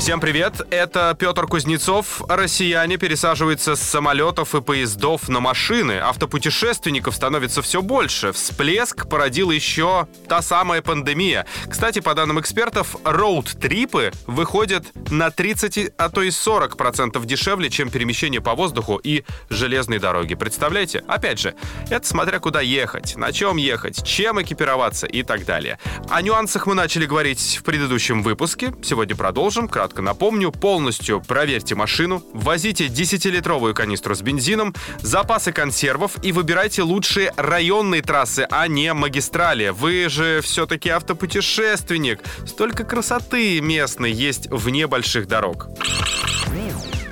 Всем привет, это Петр Кузнецов. Россияне пересаживаются с самолетов и поездов на машины. Автопутешественников становится все больше. Всплеск породила еще та самая пандемия. Кстати, по данным экспертов, роуд-трипы выходят на 30, а то и 40% процентов дешевле, чем перемещение по воздуху и железной дороге. Представляете? Опять же, это смотря куда ехать, на чем ехать, чем экипироваться и так далее. О нюансах мы начали говорить в предыдущем выпуске. Сегодня продолжим. Кратко кратко напомню, полностью проверьте машину, возите 10-литровую канистру с бензином, запасы консервов и выбирайте лучшие районные трассы, а не магистрали. Вы же все-таки автопутешественник. Столько красоты местной есть вне больших дорог.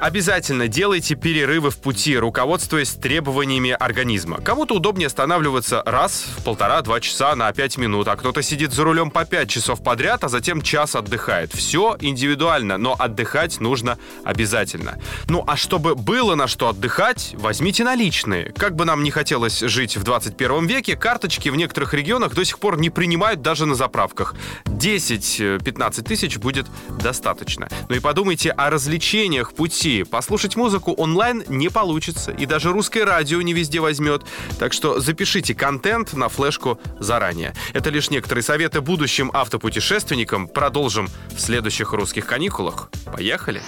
Обязательно делайте перерывы в пути, руководствуясь требованиями организма. Кому-то удобнее останавливаться раз в полтора-два часа на 5 минут, а кто-то сидит за рулем по 5 часов подряд, а затем час отдыхает. Все индивидуально, но отдыхать нужно обязательно. Ну а чтобы было на что отдыхать, возьмите наличные. Как бы нам не хотелось жить в 21 веке, карточки в некоторых регионах до сих пор не принимают даже на заправках. 10-15 тысяч будет достаточно. Ну и подумайте о развлечениях пути России. Послушать музыку онлайн не получится, и даже русское радио не везде возьмет. Так что запишите контент на флешку заранее. Это лишь некоторые советы будущим автопутешественникам. Продолжим в следующих русских каникулах. Поехали!